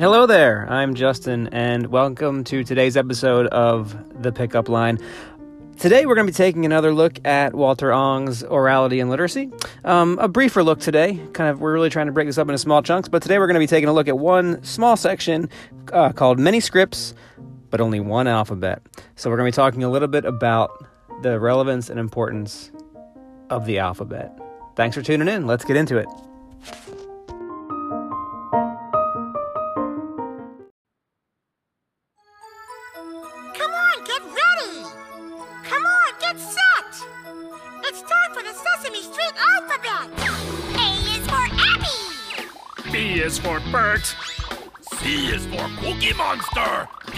Hello there, I'm Justin, and welcome to today's episode of The Pickup Line. Today, we're going to be taking another look at Walter Ong's Orality and Literacy. Um, a briefer look today. Kind of, we're really trying to break this up into small chunks, but today we're going to be taking a look at one small section uh, called Many Scripts, but only one alphabet. So, we're going to be talking a little bit about the relevance and importance of the alphabet. Thanks for tuning in. Let's get into it.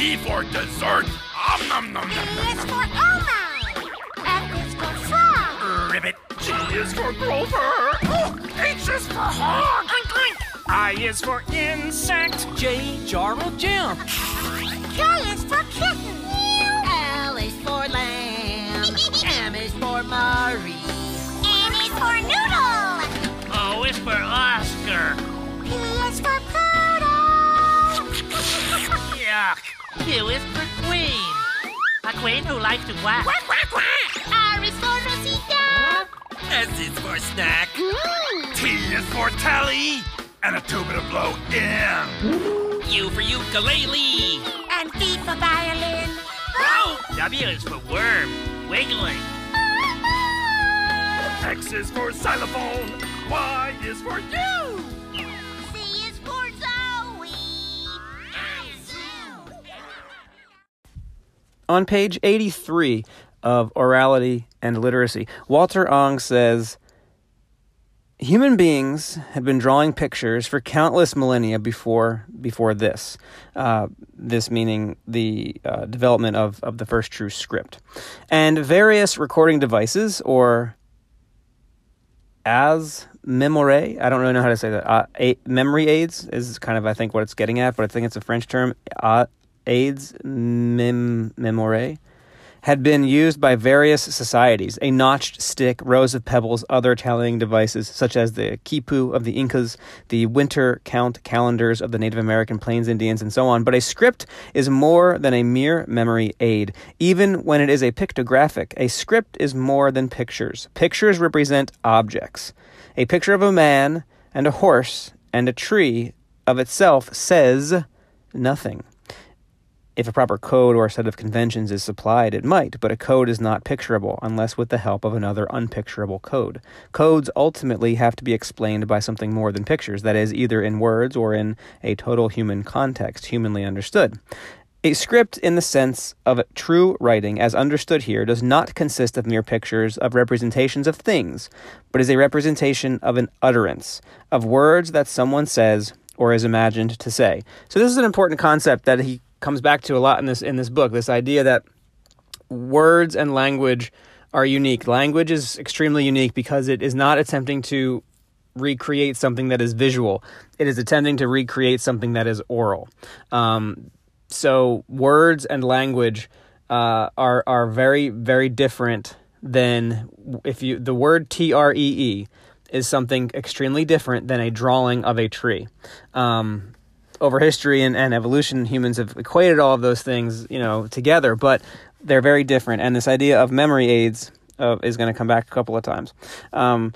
D for dessert. Om nom nom B nom nom. is for Elmo! F is for Frog! Ribbit. G is for Grover. Oh, H is for Hog. Oink, oink! I is for insect. J. Jar will jump. K is for Kitten! L is for lamb. M is for Marie. N is for Noodle! O is for Oscar. Queen who likes to quack. Quack, quack, quack! R is for Rosita! S is for snack. Mm. T is for tally. And a tuba to blow in. U for ukulele. And V for Violin! Oh, W is for worm. Wiggling. X is for xylophone. Y is for you. On page 83 of Orality and Literacy, Walter Ong says Human beings had been drawing pictures for countless millennia before before this. Uh, this meaning the uh, development of, of the first true script. And various recording devices, or as memory, I don't really know how to say that. Uh, memory aids is kind of, I think, what it's getting at, but I think it's a French term. Uh, aids, mem- memory, had been used by various societies. A notched stick, rows of pebbles, other tallying devices, such as the quipu of the Incas, the winter count calendars of the Native American Plains Indians, and so on. But a script is more than a mere memory aid. Even when it is a pictographic, a script is more than pictures. Pictures represent objects. A picture of a man and a horse and a tree of itself says nothing. If a proper code or a set of conventions is supplied, it might, but a code is not picturable unless with the help of another unpicturable code. Codes ultimately have to be explained by something more than pictures, that is, either in words or in a total human context, humanly understood. A script, in the sense of true writing, as understood here, does not consist of mere pictures of representations of things, but is a representation of an utterance, of words that someone says or is imagined to say. So this is an important concept that he comes back to a lot in this in this book. This idea that words and language are unique. Language is extremely unique because it is not attempting to recreate something that is visual. It is attempting to recreate something that is oral. Um, so words and language uh, are are very very different than if you the word T R E E is something extremely different than a drawing of a tree. Um, over history and, and evolution, humans have equated all of those things, you know, together, but they're very different. And this idea of memory aids uh, is going to come back a couple of times. Um,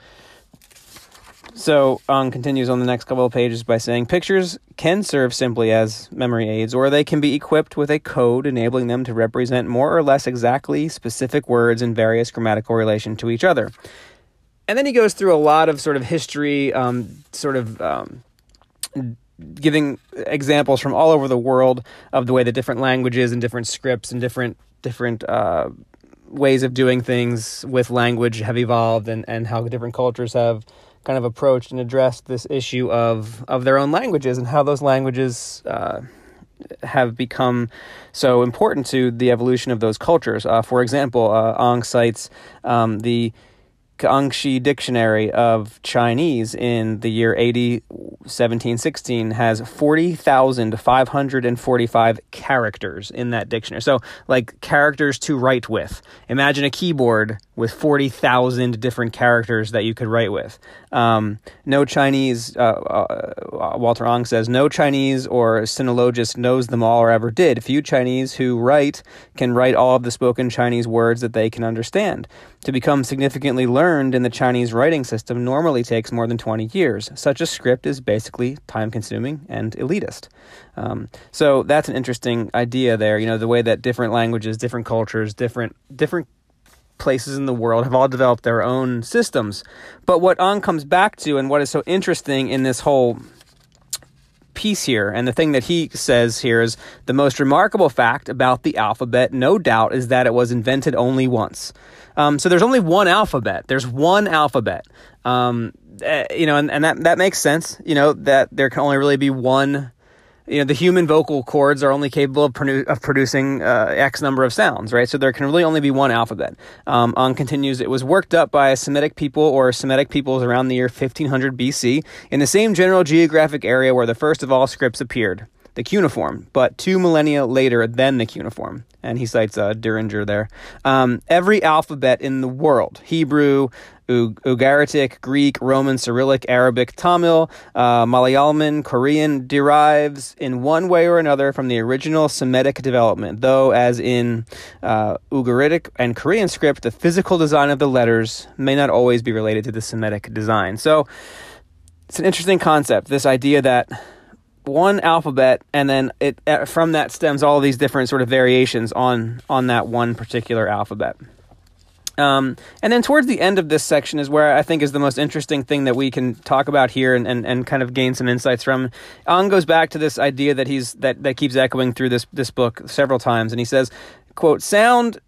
so Ong continues on the next couple of pages by saying pictures can serve simply as memory aids, or they can be equipped with a code enabling them to represent more or less exactly specific words in various grammatical relation to each other. And then he goes through a lot of sort of history, um, sort of um, giving examples from all over the world of the way the different languages and different scripts and different different uh, ways of doing things with language have evolved and, and how different cultures have kind of approached and addressed this issue of of their own languages and how those languages uh, have become so important to the evolution of those cultures. Uh, for example, uh, Ong cites um, the Kangxi Dictionary of Chinese in the year 80, 1716 has 40,545 characters in that dictionary. So, like characters to write with. Imagine a keyboard with 40,000 different characters that you could write with. Um, no Chinese, uh, uh, Walter Ong says, no Chinese or sinologist knows them all or ever did. Few Chinese who write can write all of the spoken Chinese words that they can understand. To become significantly learned in the Chinese writing system normally takes more than 20 years. Such a script is basically time consuming and elitist. Um, so that's an interesting idea there. You know, the way that different languages, different cultures, different different places in the world have all developed their own systems. But what Ong comes back to, and what is so interesting in this whole piece here, and the thing that he says here is the most remarkable fact about the alphabet, no doubt, is that it was invented only once. Um, so there's only one alphabet. There's one alphabet. Um, uh, you know, and, and that that makes sense. You know that there can only really be one you know the human vocal cords are only capable of, produ- of producing uh, x number of sounds right? So there can really only be one alphabet. Um, Ong continues it was worked up by semitic people or semitic peoples around the year 1500 bc in the same general geographic area where the first of all scripts appeared the cuneiform but two millennia later than the cuneiform. And he cites uh, Diringer there. Um, every alphabet in the world Hebrew, Ugaritic, Greek, Roman, Cyrillic, Arabic, Tamil, uh, Malayalam, Korean derives in one way or another from the original Semitic development, though, as in uh, Ugaritic and Korean script, the physical design of the letters may not always be related to the Semitic design. So it's an interesting concept, this idea that one alphabet and then it uh, from that stems all these different sort of variations on on that one particular alphabet um, and then towards the end of this section is where I think is the most interesting thing that we can talk about here and, and, and kind of gain some insights from. Ong goes back to this idea that he's that, that keeps echoing through this this book several times, and he says, quote, sound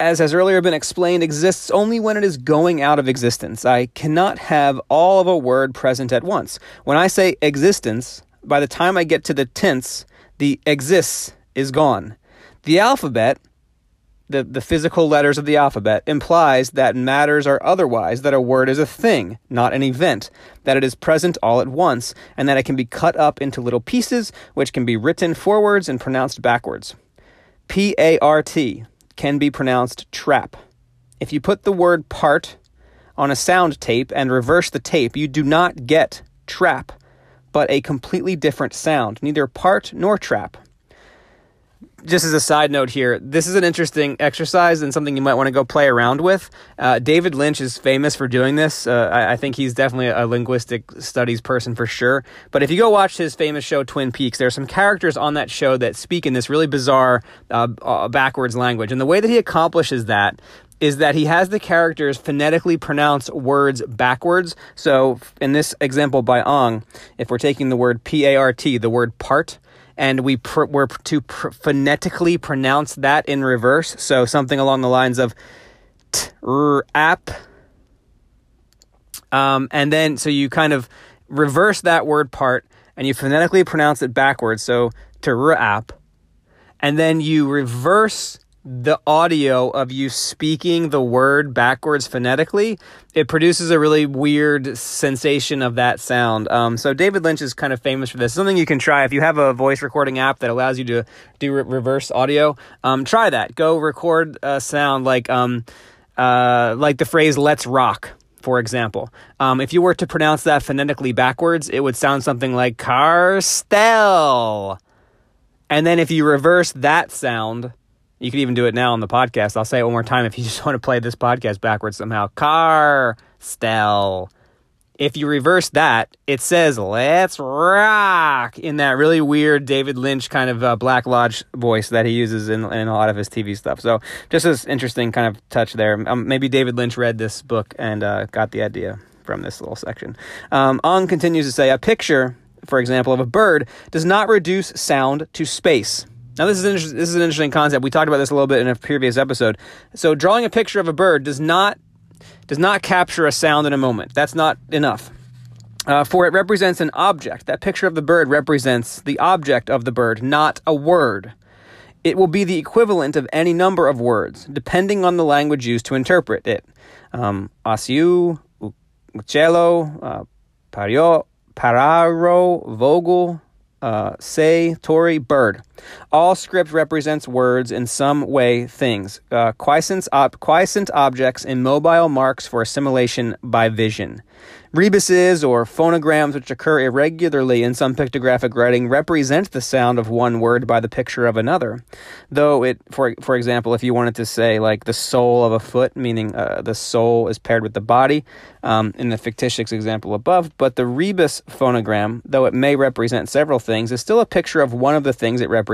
as has earlier been explained, exists only when it is going out of existence. I cannot have all of a word present at once. When I say existence, by the time I get to the tense, the exists is gone. The alphabet the, the physical letters of the alphabet implies that matters are otherwise, that a word is a thing, not an event, that it is present all at once, and that it can be cut up into little pieces which can be written forwards and pronounced backwards. P A R T can be pronounced trap. If you put the word part on a sound tape and reverse the tape, you do not get trap, but a completely different sound, neither part nor trap just as a side note here, this is an interesting exercise and something you might want to go play around with. Uh, David Lynch is famous for doing this. Uh, I, I, think he's definitely a linguistic studies person for sure. But if you go watch his famous show Twin Peaks, there are some characters on that show that speak in this really bizarre uh, uh backwards language. And the way that he accomplishes that is that he has the characters phonetically pronounce words backwards. So in this example by Ong, if we're taking the word P A R T, the word part, and we pr- were to pr- phonetically pronounce that in reverse. So something along the lines of app. Um, and then, so you kind of reverse that word part and you phonetically pronounce it backwards. So to app. And then you reverse the audio of you speaking the word backwards phonetically, it produces a really weird sensation of that sound. Um, so David Lynch is kind of famous for this. Something you can try if you have a voice recording app that allows you to do re- reverse audio. Um, try that. Go record a sound like um, uh, like the phrase "Let's rock." For example, um, if you were to pronounce that phonetically backwards, it would sound something like Carstel. And then if you reverse that sound, you can even do it now on the podcast. I'll say it one more time if you just want to play this podcast backwards somehow. Car stell. If you reverse that, it says "Let's rock" in that really weird David Lynch kind of uh, Black Lodge voice that he uses in, in a lot of his TV stuff. So just this interesting kind of touch there. Um, maybe David Lynch read this book and uh, got the idea from this little section. Um, Ong continues to say, "A picture, for example, of a bird does not reduce sound to space." Now, this is inter- this is an interesting concept. We talked about this a little bit in a previous episode. So, drawing a picture of a bird does not does not capture a sound in a moment. That's not enough. Uh, for it represents an object. That picture of the bird represents the object of the bird, not a word. It will be the equivalent of any number of words, depending on the language used to interpret it. Um, asiu, uccello, uh, pario, pararo, vogel, uh, say, Tory, bird. All script represents words in some way things, uh, quiescent, quiescent objects, immobile marks for assimilation by vision. Rebuses or phonograms, which occur irregularly in some pictographic writing, represent the sound of one word by the picture of another. Though it, for for example, if you wanted to say like the sole of a foot, meaning uh, the sole is paired with the body, um, in the fictitious example above, but the rebus phonogram, though it may represent several things, is still a picture of one of the things it represents.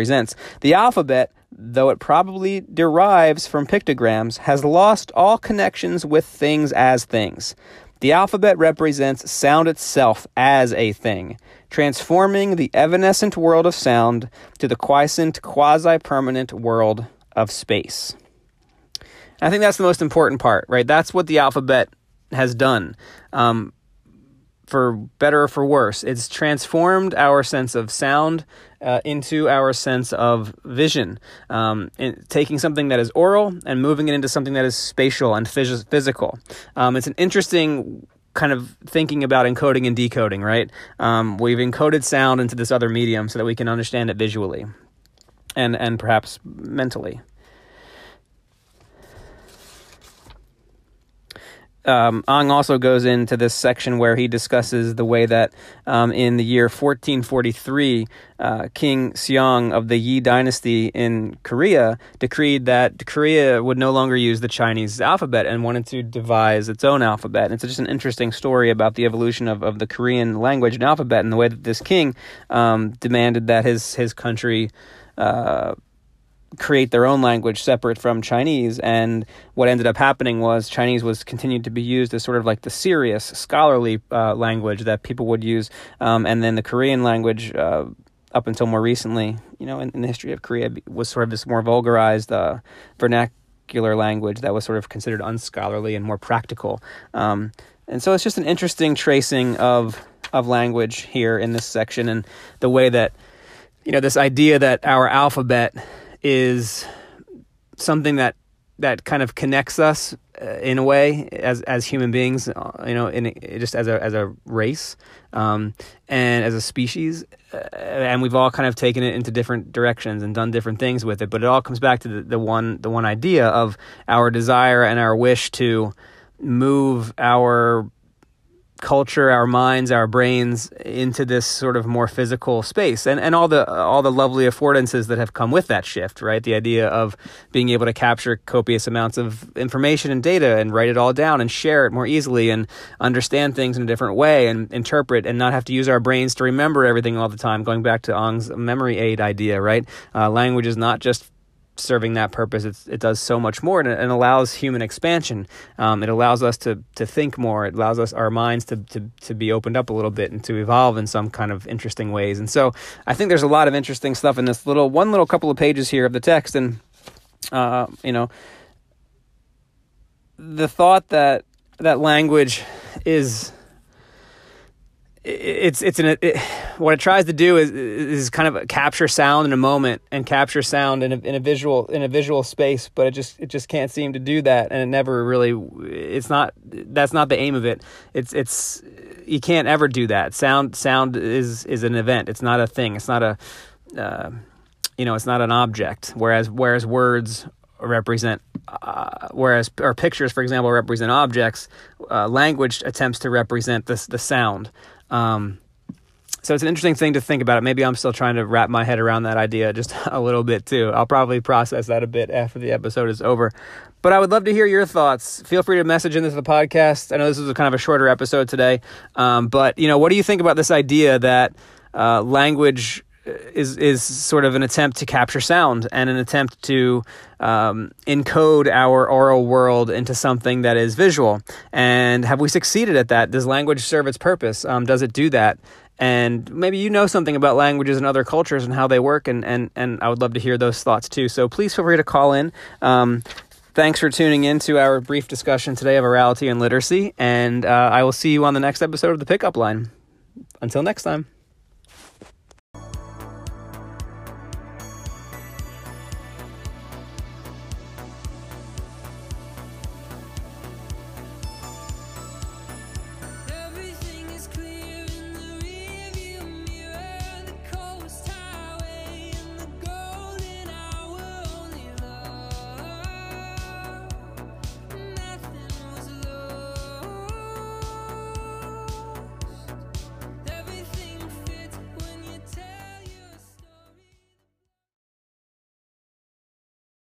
The alphabet though it probably derives from pictograms, has lost all connections with things as things. The alphabet represents sound itself as a thing, transforming the evanescent world of sound to the quiescent, quasi permanent world of space. I think that's the most important part, right? That's what the alphabet has done. Um, for better or for worse, it's transformed our sense of sound uh, into our sense of vision, um, in, taking something that is oral and moving it into something that is spatial and phys- physical. Um, it's an interesting kind of thinking about encoding and decoding, right? Um, we've encoded sound into this other medium so that we can understand it visually and, and perhaps mentally. Um, Ong also goes into this section where he discusses the way that um, in the year 1443, uh, King Seong of the Yi dynasty in Korea decreed that Korea would no longer use the Chinese alphabet and wanted to devise its own alphabet. And it's just an interesting story about the evolution of, of the Korean language and alphabet and the way that this king um, demanded that his, his country. Uh, create their own language separate from Chinese. And what ended up happening was Chinese was continued to be used as sort of like the serious scholarly uh, language that people would use, um, and then the Korean language. Uh, up until more recently, you know, in, in, the history of Korea, was sort of this more vulgarized uh, vernacular language that was sort of considered unscholarly and more practical. Um, and so it's just an interesting tracing of of language here in this section, and the way that you know this idea that our alphabet is something that that kind of connects us uh, in a way as as human beings, uh, you know, in just as a as a race um, and as a species, uh, and we've all kind of taken it into different directions and done different things with it. But it all comes back to the, the one the one idea of our desire and our wish to move our culture, our minds, our brains into this sort of more physical space, and and all the all the lovely affordances that have come with that shift, right? The idea of being able to capture copious amounts of information and data and write it all down and share it more easily and understand things in a different way and interpret and not have to use our brains to remember everything all the time. Going back to Ong's memory aid idea, right? Uh, language is not just serving that purpose. It does so much more and it, allows human expansion. Um, it allows us to, to think more. It allows us our minds to, to, to be opened up a little bit and to evolve in some kind of interesting ways. And so I think there's a lot of interesting stuff in this little one little couple of pages here of the text. And, uh, you know, the thought that that language is it's it's an it, what it tries to do is is kind of capture sound in a moment and capture sound in a, in a visual in a visual space but it just it just can't seem to do that and it never really it's not that's not the aim of it. It's it's you can't ever do that. Sound sound is is an event. It's not a thing. It's not a uh, you know it's not an object. Whereas whereas words represent uh, whereas or pictures for example represent objects uh, language attempts to represent this the sound. Um, so it's an interesting thing to think about. Maybe I'm still trying to wrap my head around that idea just a little bit too. I'll probably process that a bit after the episode is over. But I would love to hear your thoughts. Feel free to message into the podcast. I know this is a kind of a shorter episode today, um, but you know, what do you think about this idea that uh, language is is sort of an attempt to capture sound and an attempt to um, encode our oral world into something that is visual. And have we succeeded at that? Does language serve its purpose? Um, does it do that? And maybe you know something about languages and other cultures and how they work, and, and, and I would love to hear those thoughts too. So please feel free to call in. Um, thanks for tuning in to our brief discussion today of orality and literacy, and uh, I will see you on the next episode of the Pickup Line. Until next time.